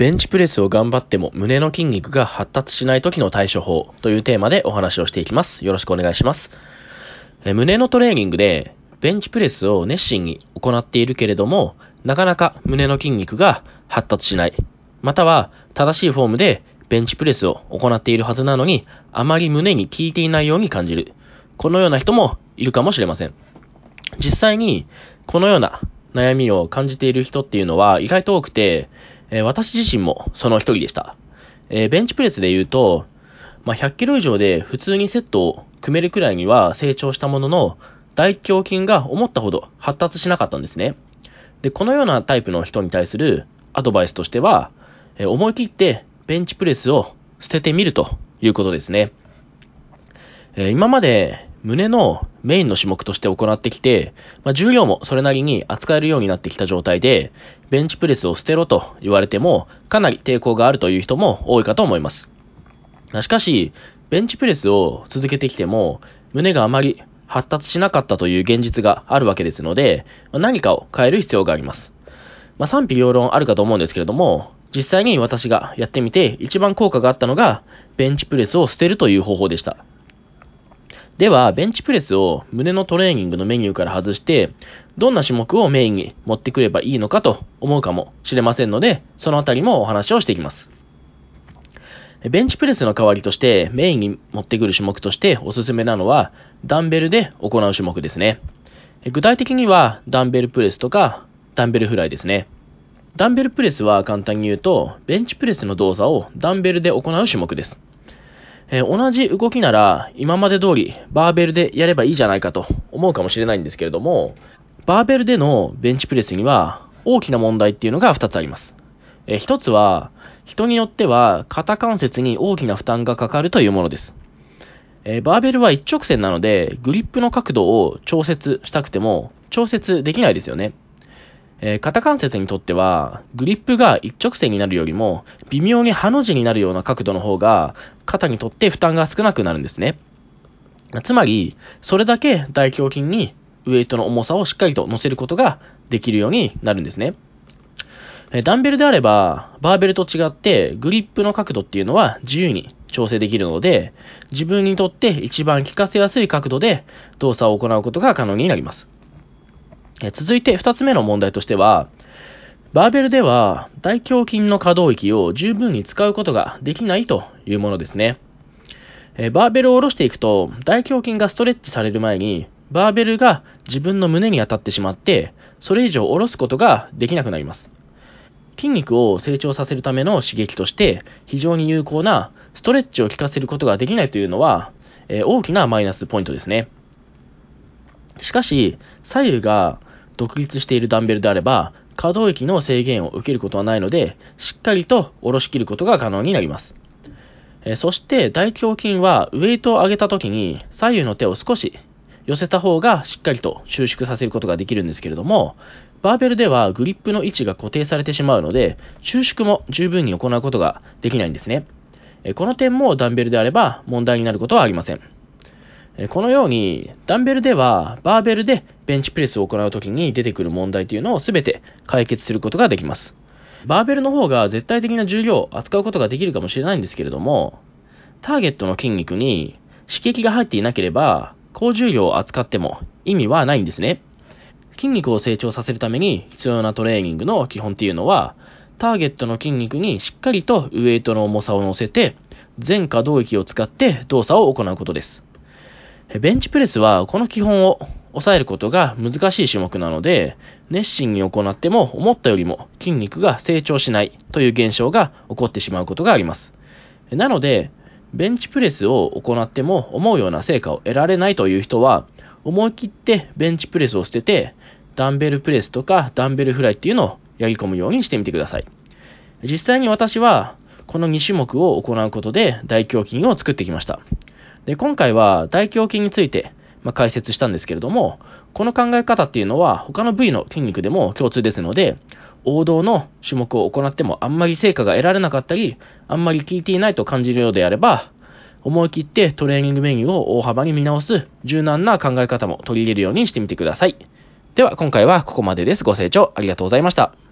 ベンチプレスを頑張っても胸の筋肉が発達しない時の対処法というテーマでお話をしていきます。よろしくお願いします。え胸のトレーニングでベンチプレスを熱心に行っているけれども、なかなか胸の筋肉が発達しない。または正しいフォームでベンチプレスを行っているはずなのに、あまり胸に効いていないように感じる。このような人もいるかもしれません。実際に、このような悩みを感じている人っていうのは意外と多くて、えー、私自身もその一人でした。えー、ベンチプレスで言うと、まあ、100キロ以上で普通にセットを組めるくらいには成長したものの、大胸筋が思ったほど発達しなかったんですね。で、このようなタイプの人に対するアドバイスとしては、えー、思い切ってベンチプレスを捨ててみるということですね。え今まで胸のメインの種目として行ってきて、まあ、重量もそれなりに扱えるようになってきた状態で、ベンチプレスを捨てろと言われても、かなり抵抗があるという人も多いかと思います。しかし、ベンチプレスを続けてきても、胸があまり発達しなかったという現実があるわけですので、何かを変える必要があります。まあ、賛否両論あるかと思うんですけれども、実際に私がやってみて一番効果があったのが、ベンチプレスを捨てるという方法でした。では、ベンチプレスを胸のトレーニングのメニューから外して、どんな種目をメインに持ってくればいいのかと思うかもしれませんので、そのあたりもお話をしていきます。ベンチプレスの代わりとしてメインに持ってくる種目としておすすめなのは、ダンベルで行う種目ですね。具体的には、ダンベルプレスとか、ダンベルフライですね。ダンベルプレスは簡単に言うと、ベンチプレスの動作をダンベルで行う種目です。えー、同じ動きなら今まで通りバーベルでやればいいじゃないかと思うかもしれないんですけれども、バーベルでのベンチプレスには大きな問題っていうのが2つあります。えー、1つは、人によっては肩関節に大きな負担がかかるというものです。えー、バーベルは一直線なので、グリップの角度を調節したくても調節できないですよね。えー、肩関節にとっては、グリップが一直線になるよりも、微妙にハの字になるような角度の方が、肩にとって負担が少なくなるんですね。つまり、それだけ大胸筋にウエイトの重さをしっかりと乗せることができるようになるんですね。ダンベルであれば、バーベルと違って、グリップの角度っていうのは自由に調整できるので、自分にとって一番効かせやすい角度で動作を行うことが可能になります。え続いて二つ目の問題としては、バーベルでは大胸筋の可動域を十分に使うことができないというものですね。えバーベルを下ろしていくと大胸筋がストレッチされる前にバーベルが自分の胸に当たってしまってそれ以上下ろすことができなくなります。筋肉を成長させるための刺激として非常に有効なストレッチを効かせることができないというのは、え大きなマイナスポイントですね。しかし、左右が独立しているダンベルであれば、可動域の制限を受けることはないので、しっかりと下ろし切ることが可能になります。えそして大胸筋はウェイトを上げた時に左右の手を少し寄せた方がしっかりと収縮させることができるんですけれども、バーベルではグリップの位置が固定されてしまうので、収縮も十分に行うことができないんですね。この点もダンベルであれば問題になることはありません。このように、ダンベルでは、バーベルでベンチプレスを行うときに出てくる問題というのを全て解決することができます。バーベルの方が絶対的な重量を扱うことができるかもしれないんですけれども、ターゲットの筋肉に刺激が入っていなければ、高重量を扱っても意味はないんですね。筋肉を成長させるために必要なトレーニングの基本っていうのは、ターゲットの筋肉にしっかりとウエイトの重さを乗せて、全可動域を使って動作を行うことです。ベンチプレスはこの基本を抑えることが難しい種目なので、熱心に行っても思ったよりも筋肉が成長しないという現象が起こってしまうことがあります。なので、ベンチプレスを行っても思うような成果を得られないという人は、思い切ってベンチプレスを捨てて、ダンベルプレスとかダンベルフライっていうのをやり込むようにしてみてください。実際に私は、この2種目を行うことで大胸筋を作ってきました。で、今回は大胸筋について、まあ、解説したんですけれども、この考え方っていうのは他の部位の筋肉でも共通ですので、王道の種目を行ってもあんまり成果が得られなかったり、あんまり効いていないと感じるようであれば、思い切ってトレーニングメニューを大幅に見直す柔軟な考え方も取り入れるようにしてみてください。では今回はここまでです。ご清聴ありがとうございました。